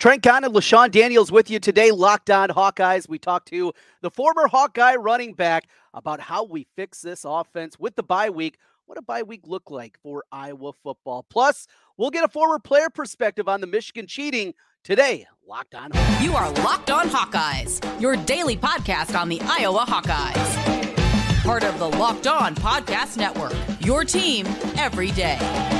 Trent and LeShun Daniels with you today, locked on Hawkeyes. We talked to the former Hawkeye running back about how we fix this offense with the bye week. What a bye week look like for Iowa football. Plus, we'll get a former player perspective on the Michigan cheating today. Locked on. Hawkeyes. You are Locked On Hawkeyes, your daily podcast on the Iowa Hawkeyes. Part of the Locked On Podcast Network, your team every day.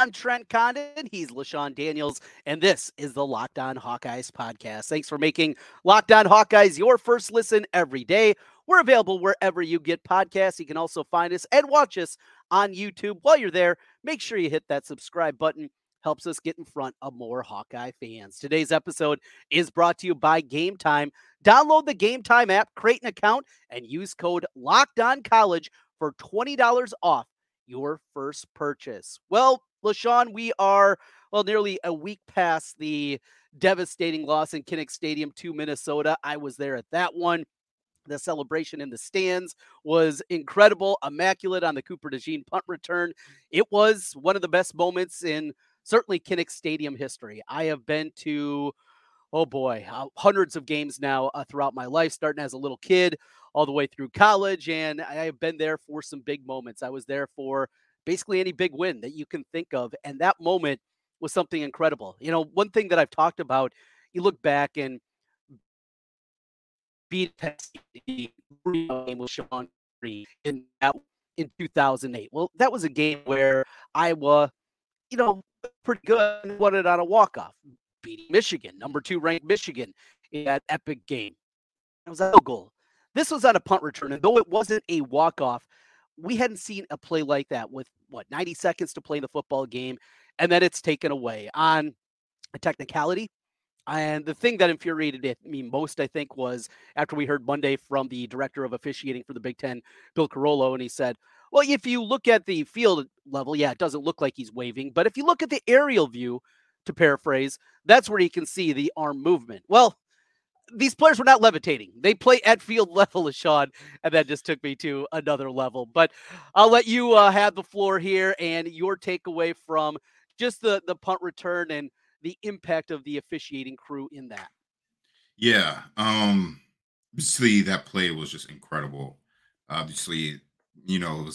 I'm Trent Condon. He's LeShun Daniels, and this is the Locked On Hawkeyes podcast. Thanks for making Locked On Hawkeyes your first listen every day. We're available wherever you get podcasts. You can also find us and watch us on YouTube. While you're there, make sure you hit that subscribe button. Helps us get in front of more Hawkeye fans. Today's episode is brought to you by Gametime. Download the Gametime app, create an account, and use code Locked College for $20 off your first purchase. Well, LeShun, we are, well, nearly a week past the devastating loss in Kinnick Stadium to Minnesota. I was there at that one. The celebration in the stands was incredible, immaculate on the Cooper DeJean punt return. It was one of the best moments in certainly Kinnick Stadium history. I have been to, oh boy, uh, hundreds of games now uh, throughout my life, starting as a little kid all the way through college. And I have been there for some big moments. I was there for basically any big win that you can think of. And that moment was something incredible. You know, one thing that I've talked about, you look back and beat Pepsi game with Sean in that in 2008. Well, that was a game where Iowa, you know, pretty good won it on a walk-off, beating Michigan, number two ranked Michigan in that epic game. It was a goal. This was on a punt return, and though it wasn't a walk-off, we hadn't seen a play like that with what 90 seconds to play the football game, and then it's taken away on a technicality. And the thing that infuriated me most, I think, was after we heard Monday from the director of officiating for the Big Ten, Bill Carollo, and he said, Well, if you look at the field level, yeah, it doesn't look like he's waving. But if you look at the aerial view, to paraphrase, that's where you can see the arm movement. Well, these players were not levitating. They play at field level, Sean, and that just took me to another level. But I'll let you uh, have the floor here and your takeaway from just the the punt return and the impact of the officiating crew in that. Yeah, um, obviously that play was just incredible. Obviously, you know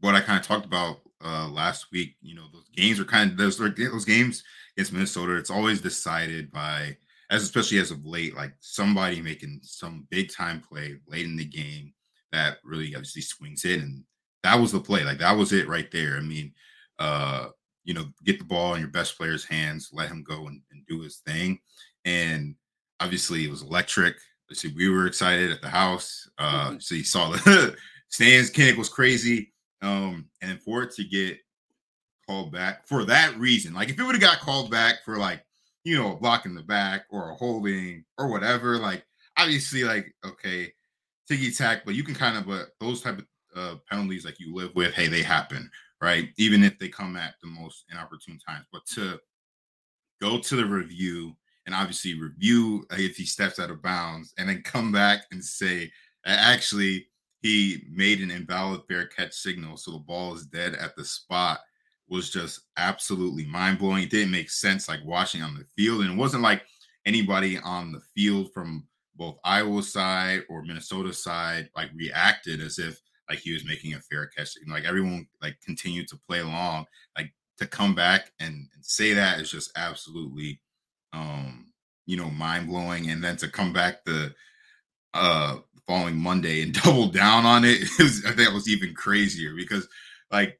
what I kind of talked about uh, last week. You know those games are kind of those those games against Minnesota. It's always decided by as especially as of late, like somebody making some big time play late in the game that really obviously swings it. And that was the play. Like that was it right there. I mean, uh, you know, get the ball in your best player's hands, let him go and, and do his thing. And obviously it was electric. See, we were excited at the house. Uh, mm-hmm. so you saw the stands, Kinnick was crazy. Um, and for it to get called back for that reason, like if it would have got called back for like you know, a block in the back or a holding or whatever. Like obviously, like okay, ticky tack, but you can kind of but those type of uh, penalties like you live with, hey, they happen, right? Even if they come at the most inopportune times. But to go to the review and obviously review if he steps out of bounds and then come back and say actually he made an invalid fair catch signal, so the ball is dead at the spot was just absolutely mind blowing. It didn't make sense like watching on the field, and it wasn't like anybody on the field from both Iowa side or Minnesota side like reacted as if like he was making a fair catch. Like everyone like continued to play along. Like to come back and, and say that is just absolutely um you know mind blowing. And then to come back the uh following Monday and double down on it, was, I think it was even crazier because like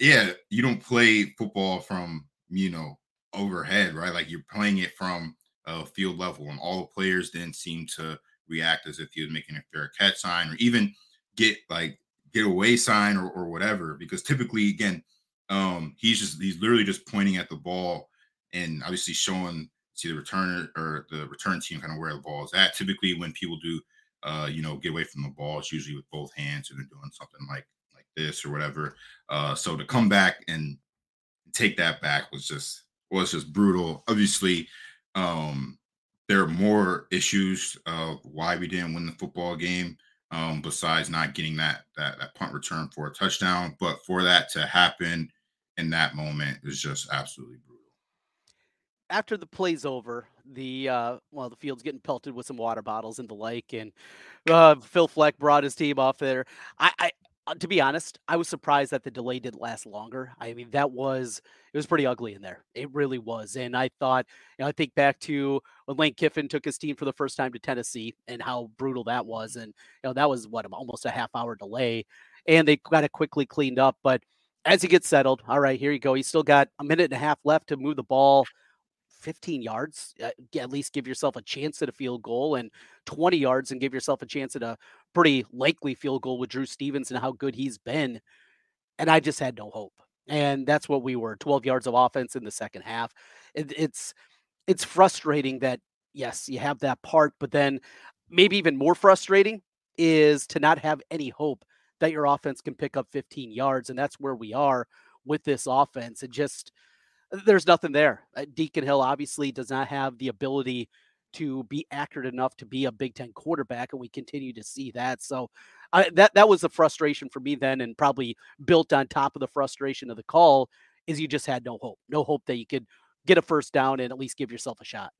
yeah, you don't play football from, you know, overhead, right? Like you're playing it from a field level, and all the players didn't seem to react as if he was making a fair catch sign or even get like get away sign or, or whatever. Because typically, again, um, he's just he's literally just pointing at the ball and obviously showing see the returner or the return team kind of where the ball is at. Typically, when people do uh, you know, get away from the ball, it's usually with both hands and they're doing something like this or whatever. Uh, so to come back and take that back was just was just brutal. Obviously, um, there are more issues of why we didn't win the football game um, besides not getting that, that that punt return for a touchdown. But for that to happen in that moment is just absolutely brutal. After the play's over, the uh, well, the field's getting pelted with some water bottles and the like, and uh, Phil Fleck brought his team off there. I, I to be honest, I was surprised that the delay didn't last longer. I mean, that was it was pretty ugly in there. It really was. And I thought, you know, I think back to when Lane Kiffin took his team for the first time to Tennessee and how brutal that was. And you know, that was what almost a half hour delay, and they got it quickly cleaned up. But as he gets settled, all right, here you go. He's still got a minute and a half left to move the ball 15 yards, uh, at least give yourself a chance at a field goal, and 20 yards and give yourself a chance at a pretty likely field goal with Drew Stevens and how good he's been. And I just had no hope. And that's what we were 12 yards of offense in the second half. It, it's it's frustrating that yes, you have that part, but then maybe even more frustrating is to not have any hope that your offense can pick up 15 yards. And that's where we are with this offense. It just there's nothing there. Uh, Deacon Hill obviously does not have the ability to be accurate enough to be a Big Ten quarterback, and we continue to see that. So I, that that was a frustration for me then, and probably built on top of the frustration of the call is you just had no hope, no hope that you could get a first down and at least give yourself a shot.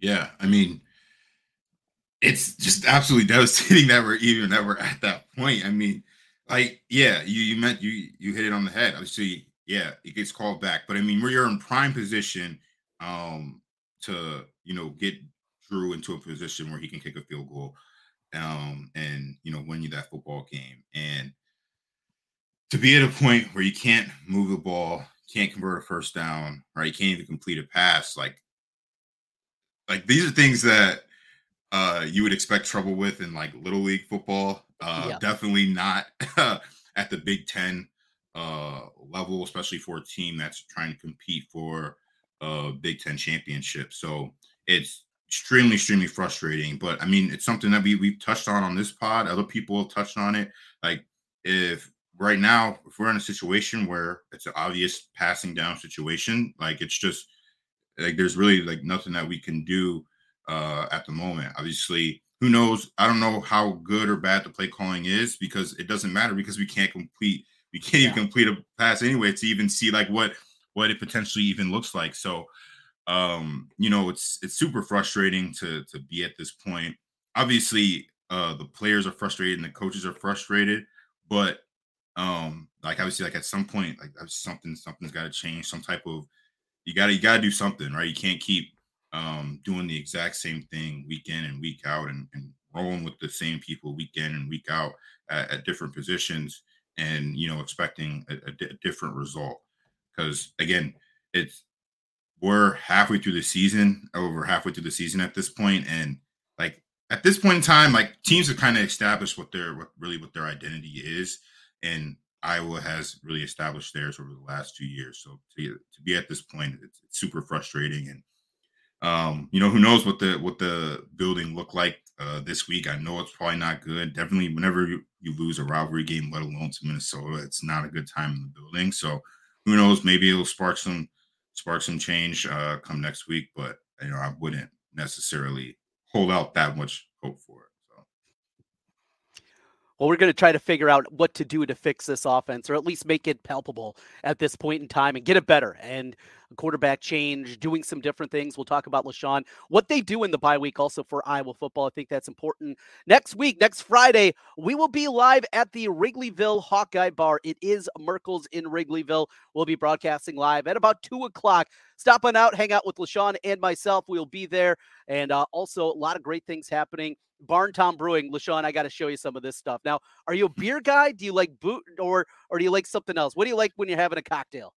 Yeah, I mean, it's just absolutely devastating that we're even that we're at that point. I mean, like, yeah, you you meant you you hit it on the head. Obviously, yeah, it gets called back. But I mean, where you're in prime position um, to you know get Drew into a position where he can kick a field goal um, and you know win you that football game, and to be at a point where you can't move the ball, can't convert a first down, right? You can't even complete a pass. Like, like these are things that uh, you would expect trouble with in like little league football. Uh, yeah. Definitely not at the Big Ten uh, level, especially for a team that's trying to compete for a Big Ten championship. So it's extremely, extremely frustrating. But I mean, it's something that we we've touched on on this pod. Other people have touched on it. Like if right now, if we're in a situation where it's an obvious passing down situation, like it's just like there's really like nothing that we can do uh, at the moment. Obviously, who knows? I don't know how good or bad the play calling is because it doesn't matter because we can't complete we can't yeah. even complete a pass anyway to even see like what what it potentially even looks like. So um, you know, it's it's super frustrating to to be at this point. Obviously, uh the players are frustrated and the coaches are frustrated, but um like obviously like at some point like something something's got to change some type of you got to you got to do something right you can't keep um doing the exact same thing week in and week out and, and rolling with the same people week in and week out at, at different positions and you know expecting a, a, a different result because again it's we're halfway through the season over halfway through the season at this point and like at this point in time like teams have kind of established what their what really what their identity is and iowa has really established theirs over the last two years so to, to be at this point it's, it's super frustrating and um, you know, who knows what the what the building looked like uh, this week. I know it's probably not good. Definitely, whenever you, you lose a rivalry game, let alone to Minnesota, it's not a good time in the building. So, who knows? Maybe it'll spark some spark some change uh, come next week. But you know, I wouldn't necessarily hold out that much hope for it. Well, we're going to try to figure out what to do to fix this offense, or at least make it palpable at this point in time and get it better. And quarterback change, doing some different things. We'll talk about LeShun, what they do in the bye week also for Iowa football. I think that's important. Next week, next Friday, we will be live at the Wrigleyville Hawkeye Bar. It is Merkle's in Wrigleyville. We'll be broadcasting live at about two o'clock. Stop on out, hang out with LeShun and myself. We'll be there. And uh, also, a lot of great things happening Barn Town Brewing, LeShun, I got to show you some of this stuff. Now, are you a beer guy? Do you like boot or or do you like something else? What do you like when you're having a cocktail?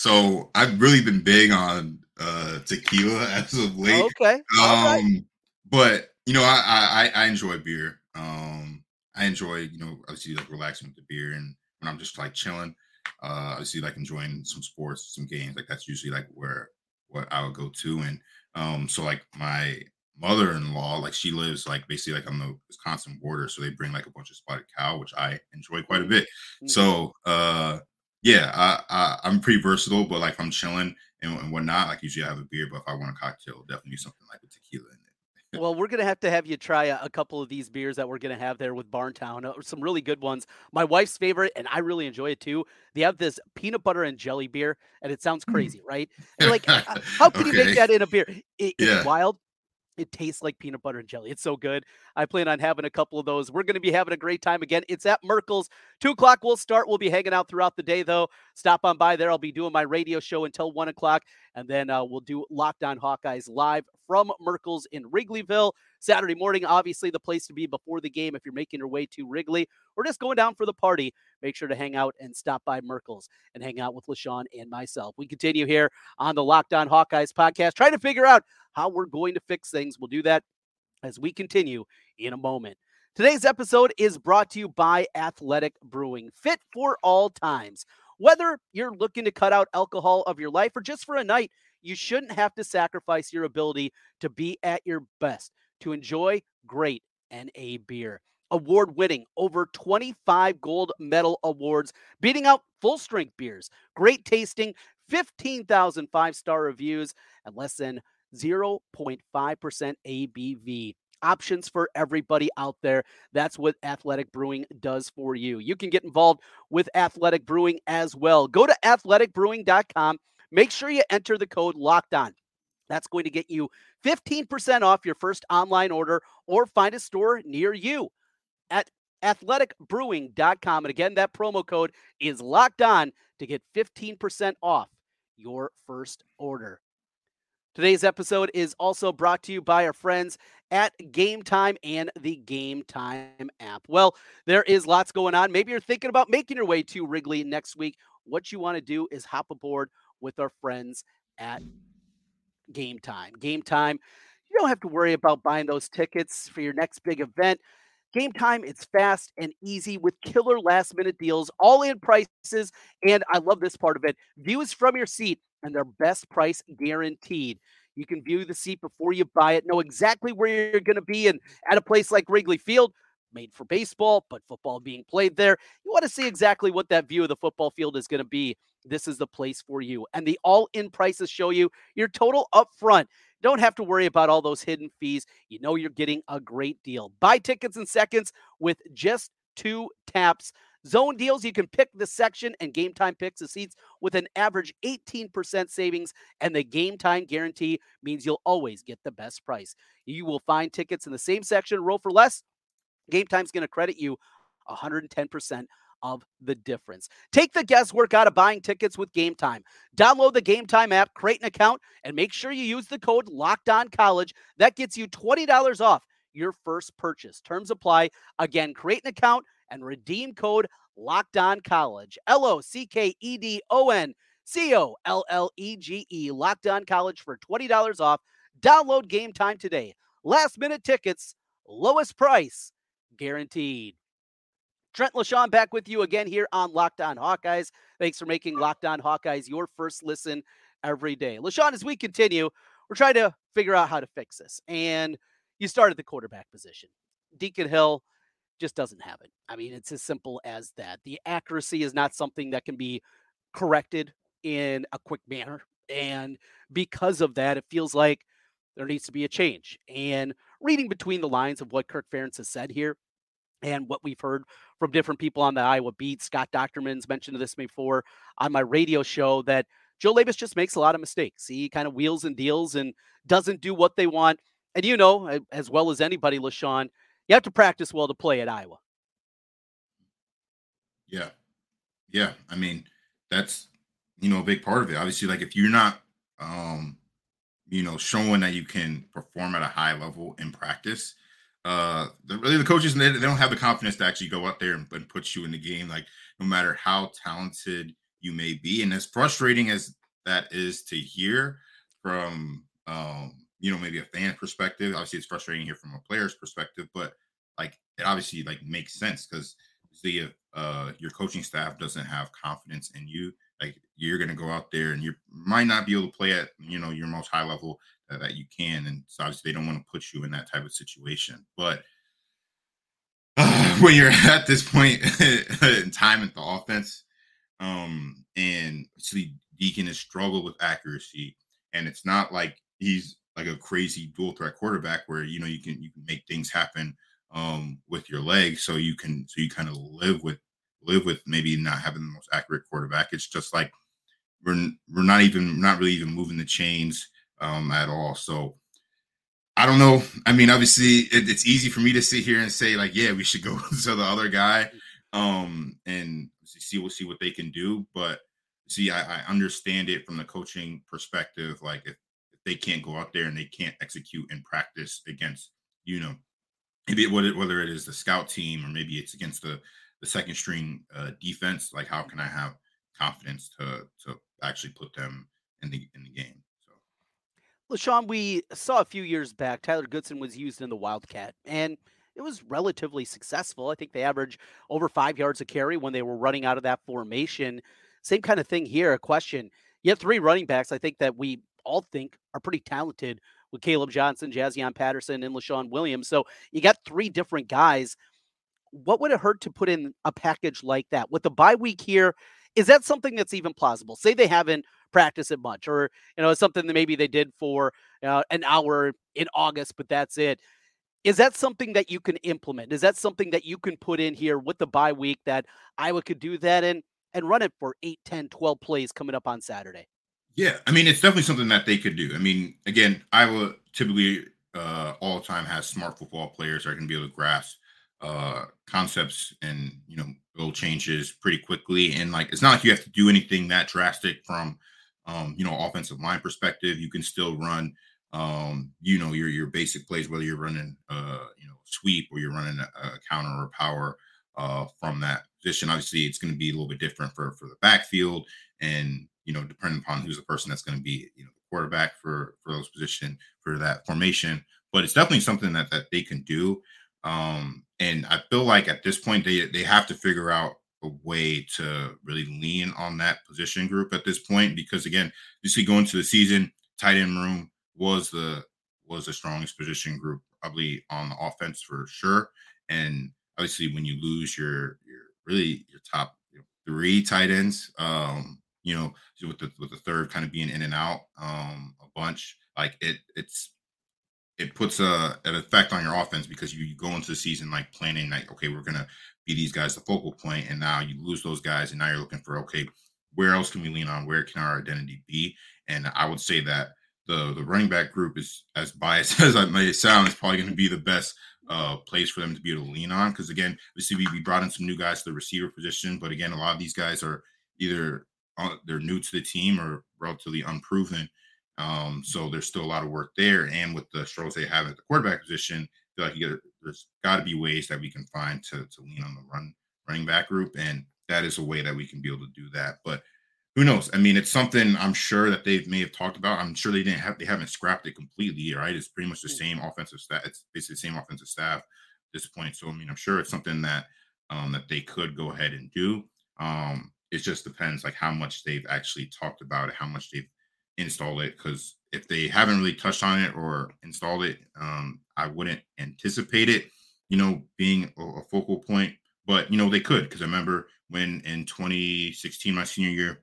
So I've really been big on uh tequila as of late. Okay. Um, right. but you know, I, I I enjoy beer. Um, I enjoy you know obviously like relaxing with the beer, and when I'm just like chilling, uh, obviously like enjoying some sports, some games. Like that's usually like where what I would go to, and um, so like my mother-in-law like she lives like basically like on the wisconsin border so they bring like a bunch of spotted cow which i enjoy quite a bit mm-hmm. so uh yeah I, I i'm pretty versatile but like i'm chilling and, and whatnot, like usually I have a beer, but if I want a cocktail, definitely something like a tequila in it. well, we're gonna have to have you try a, a, couple of these beers that we're gonna have there with Barntown. Uh, some really good ones. My wife's favorite, and I really enjoy it too. They have this peanut butter and jelly beer, and it sounds hmm. crazy, right? And like, how can okay. you make that in a beer? It, yeah. It's wild. It tastes like peanut butter and jelly. It's so good. I plan on having a couple of those. We're going to be having a great time again. It's at Merkle's. Two o'clock we'll start. We'll be hanging out throughout the day, though. Stop on by there. I'll be doing my radio show until one o'clock, and then uh, we'll do Locked On Hawkeyes live from Merkle's in Wrigleyville. Saturday morning, obviously the place to be before the game if you're making your way to Wrigley or just going down for the party. Make sure to hang out and stop by Merkle's and hang out with LeShun and myself. We continue here on the Locked On Hawkeyes podcast, trying to figure out how we're going to fix things. We'll do that as we continue in a moment. Today's episode is brought to you by Athletic Brewing, fit for all times. Whether you're looking to cut out alcohol of your life or just for a night, you shouldn't have to sacrifice your ability to be at your best, to enjoy great NA beer. Award winning, over 25 gold medal awards, beating out full strength beers. Great tasting, 15,000 five star reviews, and less than 0.5% ABV. Options for everybody out there. That's what Athletic Brewing does for you. You can get involved with Athletic Brewing as well. Go to athleticbrewing.com. Make sure you enter the code locked on. That's going to get you 15% off your first online order or find a store near you at athleticbrewing.com. And again, that promo code is locked on to get 15% off your first order. Today's episode is also brought to you by our friends at Gametime and the Gametime app. Well, there is lots going on. Maybe you're thinking about making your way to Wrigley next week. What you want to do is hop aboard with our friends at Gametime. Game Time, you don't have to worry about buying those tickets for your next big event. Gametime, it's fast and easy with killer last minute deals, all in prices. And I love this part of it views from your seat and their best price guaranteed. You can view the seat before you buy it, know exactly where you're going to be. And at a place like Wrigley Field, made for baseball, but football being played there, you want to see exactly what that view of the football field is going to be. This is the place for you. And the all in prices show you your total upfront. Don't have to worry about all those hidden fees. You know you're getting a great deal. Buy tickets in seconds with just two taps. Zone deals, you can pick the section, and Gametime picks the seats with an average 18% savings. And the Gametime guarantee means you'll always get the best price. You will find tickets in the same section, row for less. Gametime's going to credit you 110% of the difference. Take the guesswork out of buying tickets with Gametime. Download the Gametime app, create an account, and make sure you use the code Locked On College. That gets you $20 off your first purchase. Terms apply. Again, create an account and redeem code Locked On College. L O C K E D O N C O L L E G E. Locked On College for $20 off. Download Gametime today. Last minute tickets, lowest price guaranteed. Trent LeShun back with you again here on Locked On Hawkeyes. Thanks for making Locked On Hawkeyes your first listen every day. LeShun, as we continue, we're trying to figure out how to fix this. And you start at the quarterback position. Deacon Hill just doesn't have it. I mean, it's as simple as that. The accuracy is not something that can be corrected in a quick manner. And because of that, it feels like there needs to be a change. And reading between the lines of what Kirk Ferentz has said here, and what we've heard from different people on the Iowa beat. Scott Dochterman's mentioned this before on my radio show that Joe Labas just makes a lot of mistakes. He kind of wheels and deals and doesn't do what they want. And you know, as well as anybody, LeShun, you have to practice well to play at Iowa. Yeah. Yeah. I mean, that's, you know, a big part of it. Obviously, like if you're not, um, you know, showing that you can perform at a high level in practice, uh the, really the coaches they, they don't have the confidence to actually go out there and, and put you in the game like no matter how talented you may be and as frustrating as that is to hear from um you know maybe a fan perspective obviously it's frustrating here from a player's perspective but like it obviously like makes sense because the uh your coaching staff doesn't have confidence in you like you're to go out there and you might not be able to play at you know your most high level that you can. And so obviously they don't want to put you in that type of situation. But when you're at this point in time at the offense, um, and see Deacon has struggled with accuracy, and it's not like he's like a crazy dual threat quarterback where you know you can you can make things happen um, with your legs, so you can so you kind of live with live with maybe not having the most accurate quarterback. It's just like we're we're not even not really even moving the chains um, at all. So I don't know. I mean, obviously, it, it's easy for me to sit here and say like, yeah, we should go to the other guy um, and see we'll see what they can do. But see, I, I understand it from the coaching perspective. Like, if, if they can't go out there and they can't execute and practice against, you know, maybe it, whether it is the scout team or maybe it's against the the second string uh, defense, like how can I have confidence to to actually put them in the in the game? Well, Sean, we saw a few years back Tyler Goodson was used in the Wildcat, and it was relatively successful. I think they averaged over five yards a carry when they were running out of that formation. Same kind of thing here. A question: You have three running backs. I think that we all think are pretty talented with Caleb Johnson, Jaziun Patterson, and Leshon Williams. So you got three different guys. What would it hurt to put in a package like that with the bye week here? Is that something that's even plausible? Say they haven't practiced it much, or you know, it's something that maybe they did for uh, an hour in August, but that's it. Is that something that you can implement? Is that something that you can put in here with the bye week that Iowa could do that and and run it for 8, 10, 12 plays coming up on Saturday? Yeah, I mean, it's definitely something that they could do. I mean, again, Iowa typically uh, all the time has smart football players that are going to be able to grasp uh, concepts and you know little changes pretty quickly. And like, it's not like you have to do anything that drastic from um, you know offensive line perspective. You can still run um, you know your your basic plays, whether you're running uh, you know sweep or you're running a, a counter or power uh, from that position. Obviously, it's going to be a little bit different for for the backfield, and you know depending upon who's the person that's going to be you know the quarterback for for those position for that formation. But it's definitely something that that they can do. Um, and I feel like at this point they they have to figure out a way to really lean on that position group at this point because again, you see going to the season, tight end room was the was the strongest position group probably on the offense for sure. And obviously when you lose your your really your top three tight ends, um, you know, with the with the third kind of being in and out um a bunch, like it it's it puts a an effect on your offense because you, you go into the season like planning like okay we're gonna be these guys the focal point and now you lose those guys and now you're looking for okay where else can we lean on? Where can our identity be? And i would say that the the running back group is as biased as i may sound is probably going to be the best uh place for them to be able to lean on because again we see we brought in some new guys to the receiver position but again a lot of these guys are either they're new to the team or relatively unproven um, so there's still a lot of work there. And with the struggles they have at the quarterback position, I feel like you get there's got to be ways that we can find to to lean on the run running back group, and that is a way that we can be able to do that. But who knows? I mean, it's something I'm sure that they may have talked about. I'm sure they didn't have they haven't scrapped it completely, right? It's pretty much the mm. same offensive staff. It's basically the same offensive staff at this point. So I mean, I'm sure it's something that um, that they could go ahead and do. Um, it just depends like how much they've actually talked about it, how much they've installed it because if they haven't really touched on it or installed it, um, I wouldn't anticipate it, you know, being a, a focal point. But you know, they could because I remember when in 2016, my senior year,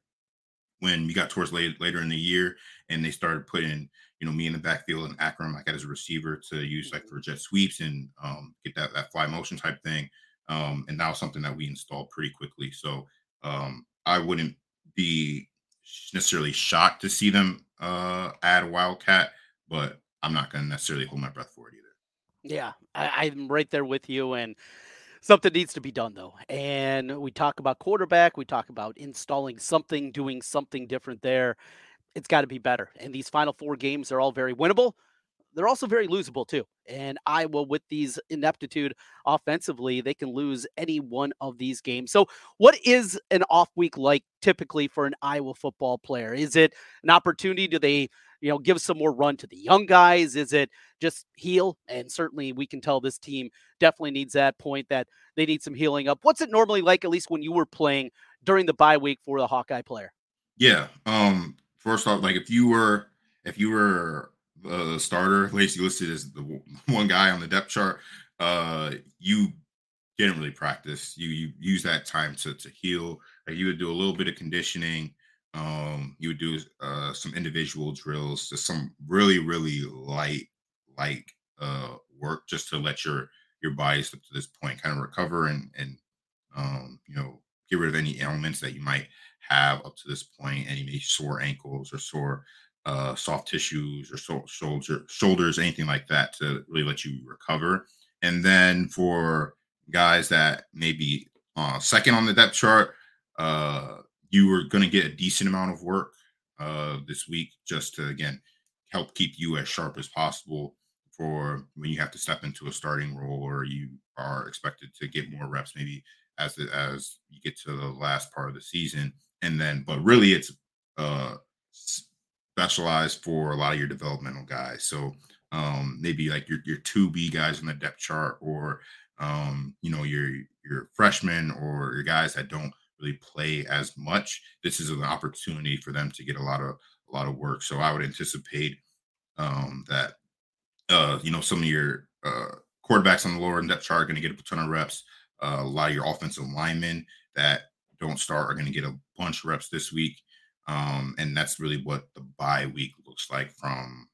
when we got towards late, later in the year and they started putting, you know, me in the backfield and Akrum like as a receiver to use like for jet sweeps and um, get that that fly motion type thing. Um, and now something that we installed pretty quickly. So um, I wouldn't be necessarily shocked to see them uh, add Wildcat, but I'm not going to necessarily hold my breath for it either. Yeah, I, I'm right there with you. And something needs to be done, though. And we talk about quarterback, we talk about installing something, doing something different there. It's got to be better. And these final four games are all very winnable they're also very losable too. And Iowa, with these ineptitude offensively, they can lose any one of these games. So, what is an off week like typically for an Iowa football player? Is it an opportunity? Do they, you know, give some more run to the young guys? Is it just heal? And certainly, we can tell this team definitely needs that point that they need some healing up. What's it normally like, at least when you were playing during the bye week for the Hawkeye player? Yeah. Um. First off, like if you were if you were uh, starter, Lacey listed as the one guy on the depth chart, uh, you didn't really practice. You you use that time to to heal. Like you would do a little bit of conditioning, Um, you would do uh, some individual drills, just some really, really light, light uh, work, just to let your your body up to this point kind of recover and and um, you know get rid of any ailments that you might have up to this point, any sore ankles or sore uh, soft tissues or so, shoulder shoulders, anything like that, to really let you recover. And then for guys that maybe uh, second on the depth chart, uh, you were going to get a decent amount of work uh, this week just to again help keep you as sharp as possible for when you have to step into a starting role or you are expected to get more reps maybe as the, as you get to the last part of the season and then but really it's uh specialized for a lot of your developmental guys. So um maybe like your your 2b guys on the depth chart or um you know your your freshmen or your guys that don't really play as much this is an opportunity for them to get a lot of a lot of work. So i would anticipate um that uh you know some of your uh quarterbacks on the lower depth chart are going to get a ton of reps. Uh, a lot of your offensive linemen that don't start are going to get a bunch of reps this week. Um, and that's really what the bye week looks like from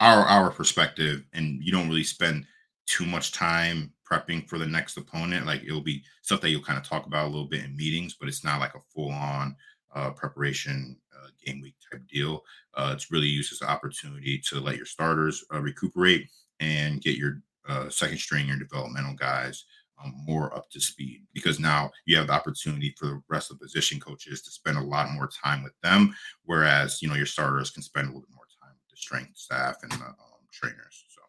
our our perspective. And you don't really spend too much time prepping for the next opponent. Like it'll be stuff that you'll kind of talk about a little bit in meetings, but it's not like a full on uh, preparation uh, game week type deal. Uh, it's really used as an opportunity to let your starters uh, recuperate and get your uh, second string, your developmental guys um, more up to speed because now you have the opportunity for the rest of the position coaches to spend a lot more time with them, whereas you know your starters can spend a little bit more time with the strength staff and the um, trainers. So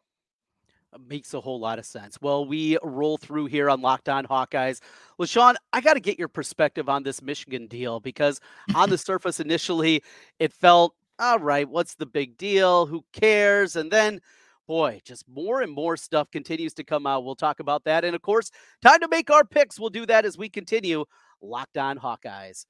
uh, makes a whole lot of sense. Well, we roll through here on Locked On Hawkeyes. LeShun, I got to get your perspective on this Michigan deal because on the surface, initially, it felt all right. What's the big deal? Who cares? And then boy, just more and more stuff continues to come out. We'll talk about that. And of course, time to make our picks. We'll do that as we continue Locked On Hawkeyes.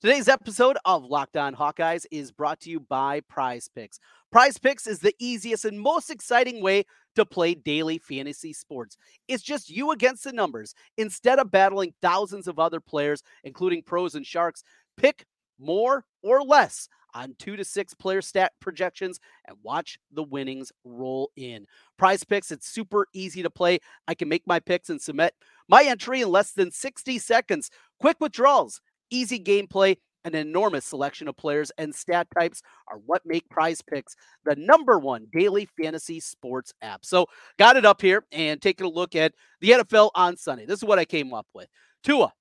Today's episode of Locked On Hawkeyes is brought to you by PrizePicks. Prize Picks is the easiest and most exciting way to play daily fantasy sports. It's just you against the numbers. Instead of battling thousands of other players, including pros and sharks, pick more or less on two to six player stat projections and watch the winnings roll in. PrizePicks, it's super easy to play. I can make my picks and submit my entry in less than 60 seconds. Quick withdrawals, easy gameplay, an enormous selection of players and stat types are what make PrizePicks the number one daily fantasy sports app. So, got it up here and taking a look at the NFL on Sunday. This is what I came up with. Tua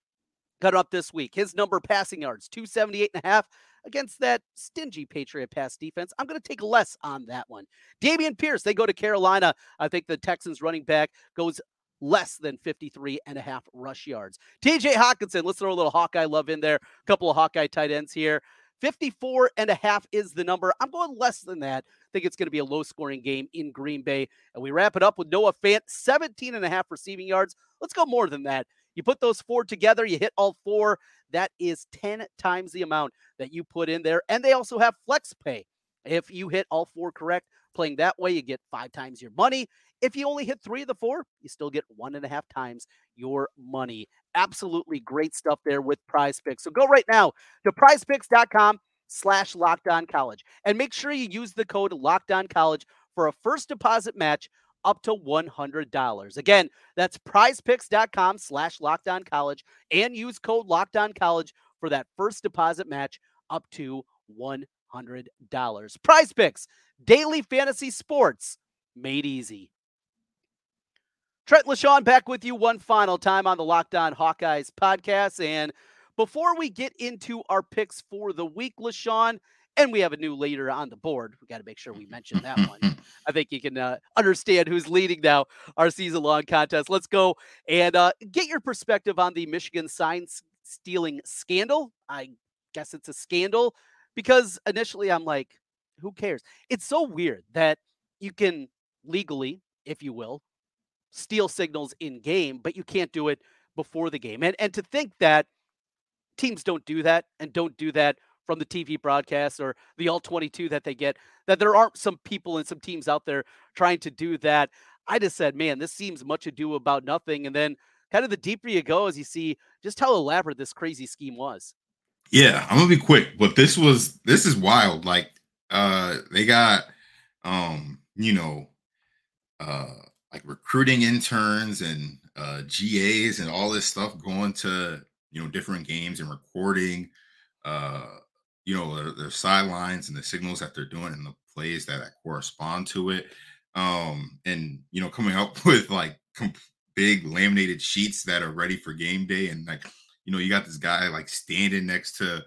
got up this week. His number passing yards, 278 and a half against that stingy Patriot pass defense. I'm going to take less on that one. Dameon Pierce, they go to Carolina. I think the Texans running back goes less than 53 and a half rush yards. TJ Hockenson, let's throw a little Hawkeye love in there. A couple of Hawkeye tight ends here. 54 and a half is the number. I'm going less than that. I think it's going to be a low scoring game in Green Bay. And we wrap it up with Noah Fant, 17 and a half receiving yards. Let's go more than that. You put those four together, you hit all four. That is 10 times the amount that you put in there. And they also have flex pay. If you hit all four correct, playing that way, you get five times your money. If you only hit three of the four, you still get one and a half times your money. Absolutely great stuff there with PrizePicks. So go right now to prizepicks.com slash locked on college and make sure you use the code locked on college for a first deposit match up to $100. Again, that's prizepicks.com slash locked on college and use code locked on college for that first deposit match up to $100. PrizePicks, daily fantasy sports made easy. Trent LeShun back with you one final time on the Locked On Hawkeyes podcast. And before we get into our picks for the week, LeShun, and we have a new leader on the board. We got to make sure we mention that one. I think you can uh, understand who's leading now our season long contest. Let's go and uh, get your perspective on the Michigan sign stealing scandal. I guess it's a scandal because initially I'm like, who cares? It's so weird that you can legally, if you will, steal signals in game, but you can't do it before the game. And and to think that teams don't do that and don't do that from the TV broadcast or the all 22 that they get, that there aren't some people and some teams out there trying to do that. I just said, man, this seems much ado about nothing. And then kind of the deeper you go as you see just how elaborate this crazy scheme was. Yeah, I'm gonna be quick, but this was this is wild. Like, uh, they got, um, you know, uh, like recruiting interns and uh GAs and all this stuff going to you know different games and recording, uh, you know, their, their sidelines and the signals that they're doing and the plays that, that correspond to it, um, and you know, coming up with like com- big laminated sheets that are ready for game day and like you know, you got this guy like standing next to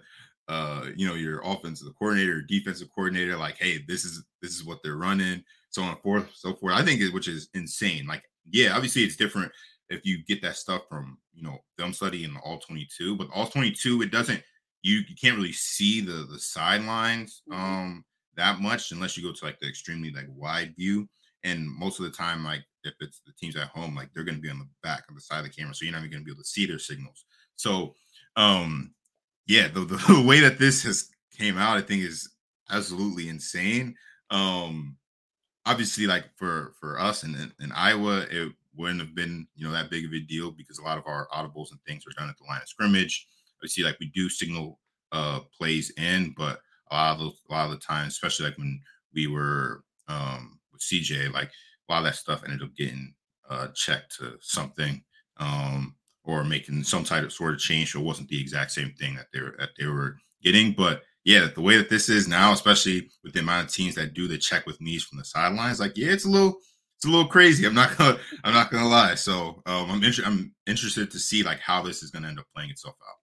uh, you know, your offensive coordinator, defensive coordinator, like, hey, this is this is what they're running, so on and forth, so forth. I think it, which is insane. Like, yeah, obviously it's different if you get that stuff from you know film study and all 22, but all 22, it doesn't you you can't really see the the sidelines mm-hmm. um that much unless you go to like the extremely like wide view. And most of the time, like if it's the teams at home, like they're going to be on the back of the side of the camera, so you're not even going to be able to see their signals. So, um, yeah, the, the way that this has came out, I think is absolutely insane. Um, obviously, like for for us in, in Iowa, it wouldn't have been you know that big of a deal because a lot of our audibles and things are done at the line of scrimmage. See, like we do signal uh plays in, but a lot of those, a lot of the time, especially like when we were um with CJ, like a lot of that stuff ended up getting uh checked to something. Um or making some type of sort of change so it wasn't the exact same thing that they were that they were getting. But yeah, the way that this is now, especially with the amount of teams that do the check with knees from the sidelines, like yeah, it's a little it's a little crazy. I'm not gonna I'm not gonna lie. So um, I'm inter- I'm interested to see like how this is gonna end up playing itself out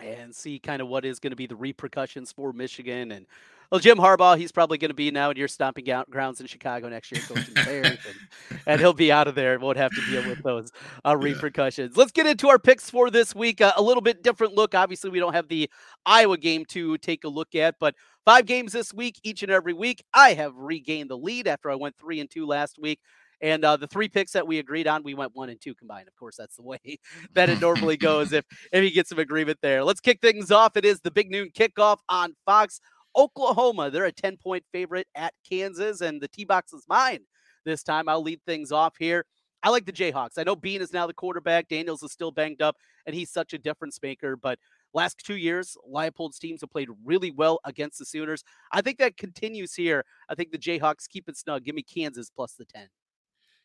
and see kind of what is going to be the repercussions for Michigan and well, Jim Harbaugh, he's probably going to be now in your stomping grounds in Chicago next year, coaching the Bears, and, and, he'll be out of there and won't have to deal with those uh, repercussions. Yeah. Let's get into our picks for this week. Uh, a little bit different look. Obviously, we don't have the Iowa game to take a look at, but five games this week, each and every week. I have regained the lead after I went three and two last week. And uh, the three picks that we agreed on, we went one and two combined. Of course, that's the way that it normally goes if if you get some agreement there. Let's kick things off. It is the big noon kickoff on Fox. Oklahoma, they're a 10 point favorite at Kansas, and the T box is mine this time. I'll lead things off here. I like the Jayhawks. I know Bean is now the quarterback. Daniels is still banged up, and he's such a difference maker. But last two years, Leipold's teams have played really well against the Sooners. I think that continues here. I think the Jayhawks keep it snug. Give me Kansas plus the 10.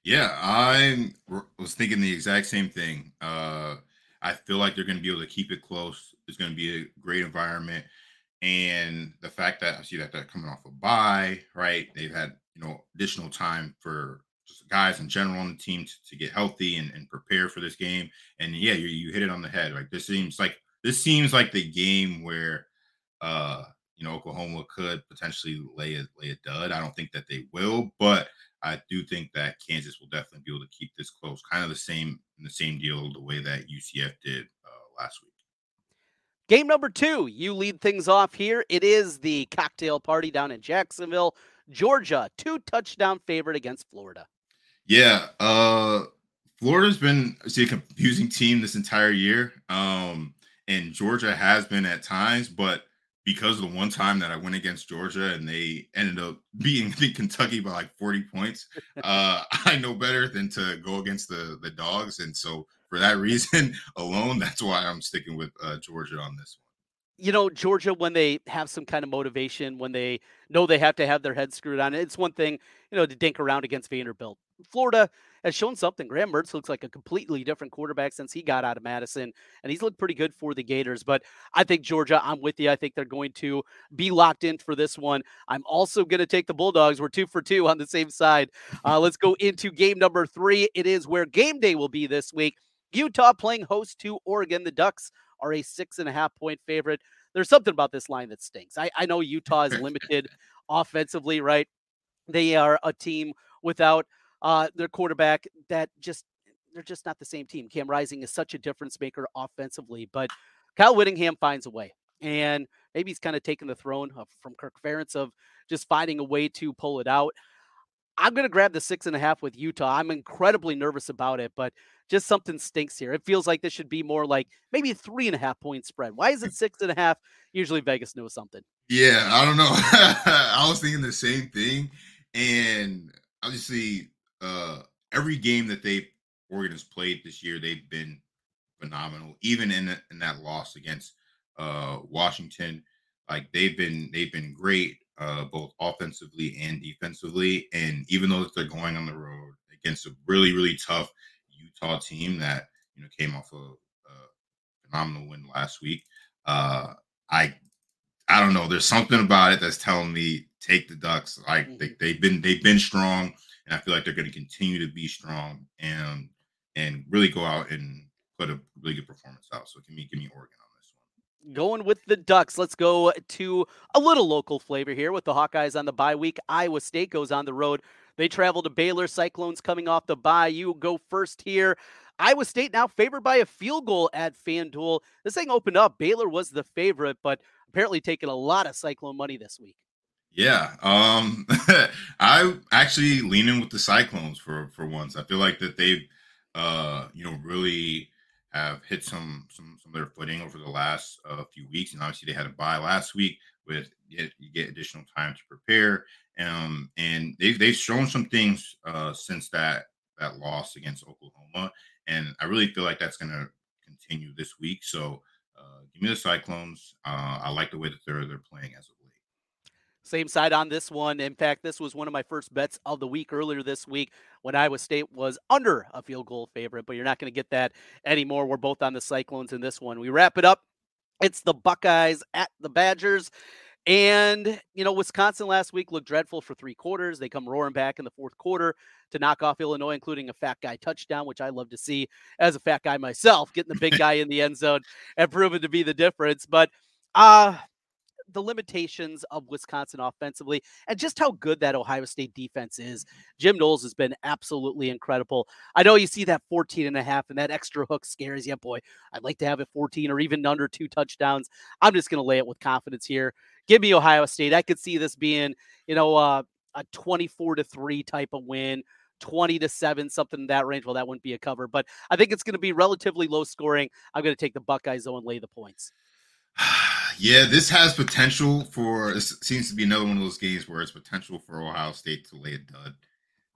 Yeah, I was thinking the exact same thing. Uh, I feel like they're going to be able to keep it close. It's going to be a great environment and the fact that I see that they're coming off a bye, right? They've had you know additional time for just guys in general on the team to, to get healthy and, and, prepare for this game. And yeah, you, you hit it on the head. Like this seems like this seems like the game where uh you know Oklahoma could potentially lay a lay a dud. I don't think that they will, but I do think that Kansas will definitely be able to keep this close. Kind of the same in the same deal the way that UCF did uh, last week. Game number two, you lead things off here. It is the cocktail party down in Jacksonville, Georgia, two touchdown favorite against Florida. Yeah, uh Florida's been see a confusing team this entire year. Um, and Georgia has been at times, but because the one time that I went against Georgia and they ended up beating Kentucky by like 40 points, uh, I know better than to go against the the dogs. And so for that reason alone, that's why I'm sticking with uh, Georgia on this one. You know, Georgia, when they have some kind of motivation, when they know they have to have their head screwed on, it's one thing, you know, to dink around against Vanderbilt. Florida has shown something. Graham Mertz looks like a completely different quarterback since he got out of Madison, and he's looked pretty good for the Gators. But I think Georgia, I'm with you. I think they're going to be locked in for this one. I'm also going to take the Bulldogs. We're two for two on the same side. Uh, let's go into game number three. It is where game day will be this week. Utah playing host to Oregon. The Ducks are a six and a half point favorite. There's something about this line that stinks. I, I know Utah is limited offensively, right? They are a team without uh, their quarterback that just they're just not the same team. Cam Rising is such a difference maker offensively, but Kyle Whittingham finds a way. And maybe he's kind of taken the throne of, from Kirk Ferentz of just finding a way to pull it out. I'm going to grab the six and a half with Utah. I'm incredibly nervous about it, but just something stinks here. It feels like this should be more like maybe a three and a half point spread. Why is it six and a half? Usually Vegas knows something. Yeah, I don't know. I was thinking the same thing. And obviously, uh, every game that they Oregon has played this year, they've been phenomenal. Even in, in that loss against uh, Washington. Like they've been they've been great uh, both offensively and defensively. And even though they're going on the road against a really really tough Utah team that you know came off a, a phenomenal win last week, uh, I I don't know. There's something about it that's telling me take the Ducks. Like mm-hmm. they, they've been they've been strong, and I feel like they're going to continue to be strong and and really go out and put a really good performance out. So give me give me Oregon on this one. Going with the Ducks. Let's go to a little local flavor here with the Hawkeyes on the bye week. Iowa State goes on the road. They travel to Baylor. Cyclones coming off the bye. You go first here. Iowa State now favored by a field goal at FanDuel. This thing opened up. Baylor was the favorite, but apparently taking a lot of Cyclone money this week. Yeah, um, I actually leaning with the Cyclones for for once. I feel like that they've, uh, you know, really have hit some some some of their footing over the last uh, few weeks, and obviously they had a bye last week with you get additional time to prepare. Um, and they've they've shown some things uh, since that that loss against Oklahoma, and I really feel like that's going to continue this week. So uh, give me the Cyclones. Uh, I like the way that they're they're playing as of. Same side on this one. In fact, this was one of my first bets of the week earlier this week when Iowa State was under a field goal favorite, but you're not going to get that anymore. We're both on the Cyclones in this one. We wrap it up. It's the Buckeyes at the Badgers. And, you know, Wisconsin last week looked dreadful for three quarters. They come roaring back in the fourth quarter to knock off Illinois, including a fat guy touchdown, which I love to see as a fat guy myself, getting the big guy in the end zone and proven to be the difference. But uh the limitations of Wisconsin offensively and just how good that Ohio State defense is. Jim Knowles has been absolutely incredible. I know you see that 14 and a half and that extra hook scares you. Boy, I'd like to have it 14 or even under two touchdowns. I'm just going to lay it with confidence here. Give me Ohio State. I could see this being, you know, uh, a 24 to 3 type of win. 20 to 7, something in that range. Well, that wouldn't be a cover, but I think it's going to be relatively low scoring. I'm going to take the Buckeyes, though, and lay the points. Yeah, this has potential for. This seems to be another one of those games where it's potential for Ohio State to lay a dud.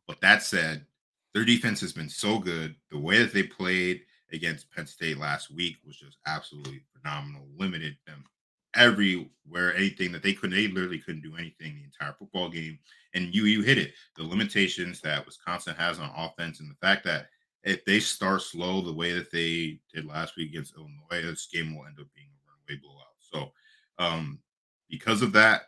But that said, their defense has been so good. The way that they played against Penn State last week was just absolutely phenomenal. Limited them everywhere, anything that they couldn't. They literally couldn't do anything the entire football game. And you you hit it. The limitations that Wisconsin has on offense, and the fact that if they start slow the way that they did last week against Illinois, this game will end up being a runaway blowout. So, um, because of that,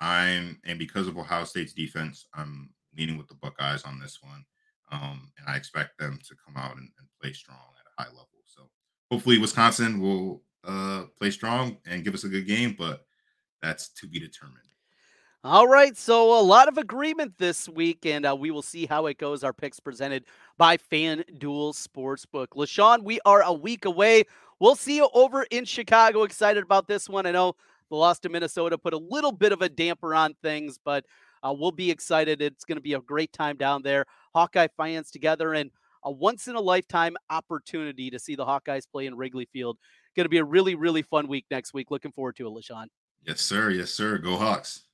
I'm and because of Ohio State's defense, I'm leaning with the Buckeyes on this one, um, and I expect them to come out and, and, play strong at a high level. So, hopefully, Wisconsin will uh, play strong and give us a good game, but that's to be determined. All right, so a lot of agreement this week, and uh, we will see how it goes. Our picks presented by FanDuel Sportsbook. LeShun, we are a week away. We'll see you over in Chicago. Excited about this one. I know the loss to Minnesota put a little bit of a damper on things, but uh, we'll be excited. It's going to be a great time down there. Hawkeye fans together and a once in a lifetime opportunity to see the Hawkeyes play in Wrigley Field. Going to be a really, really fun week next week. Looking forward to it, LeShun. Yes, sir. Yes, sir. Go Hawks.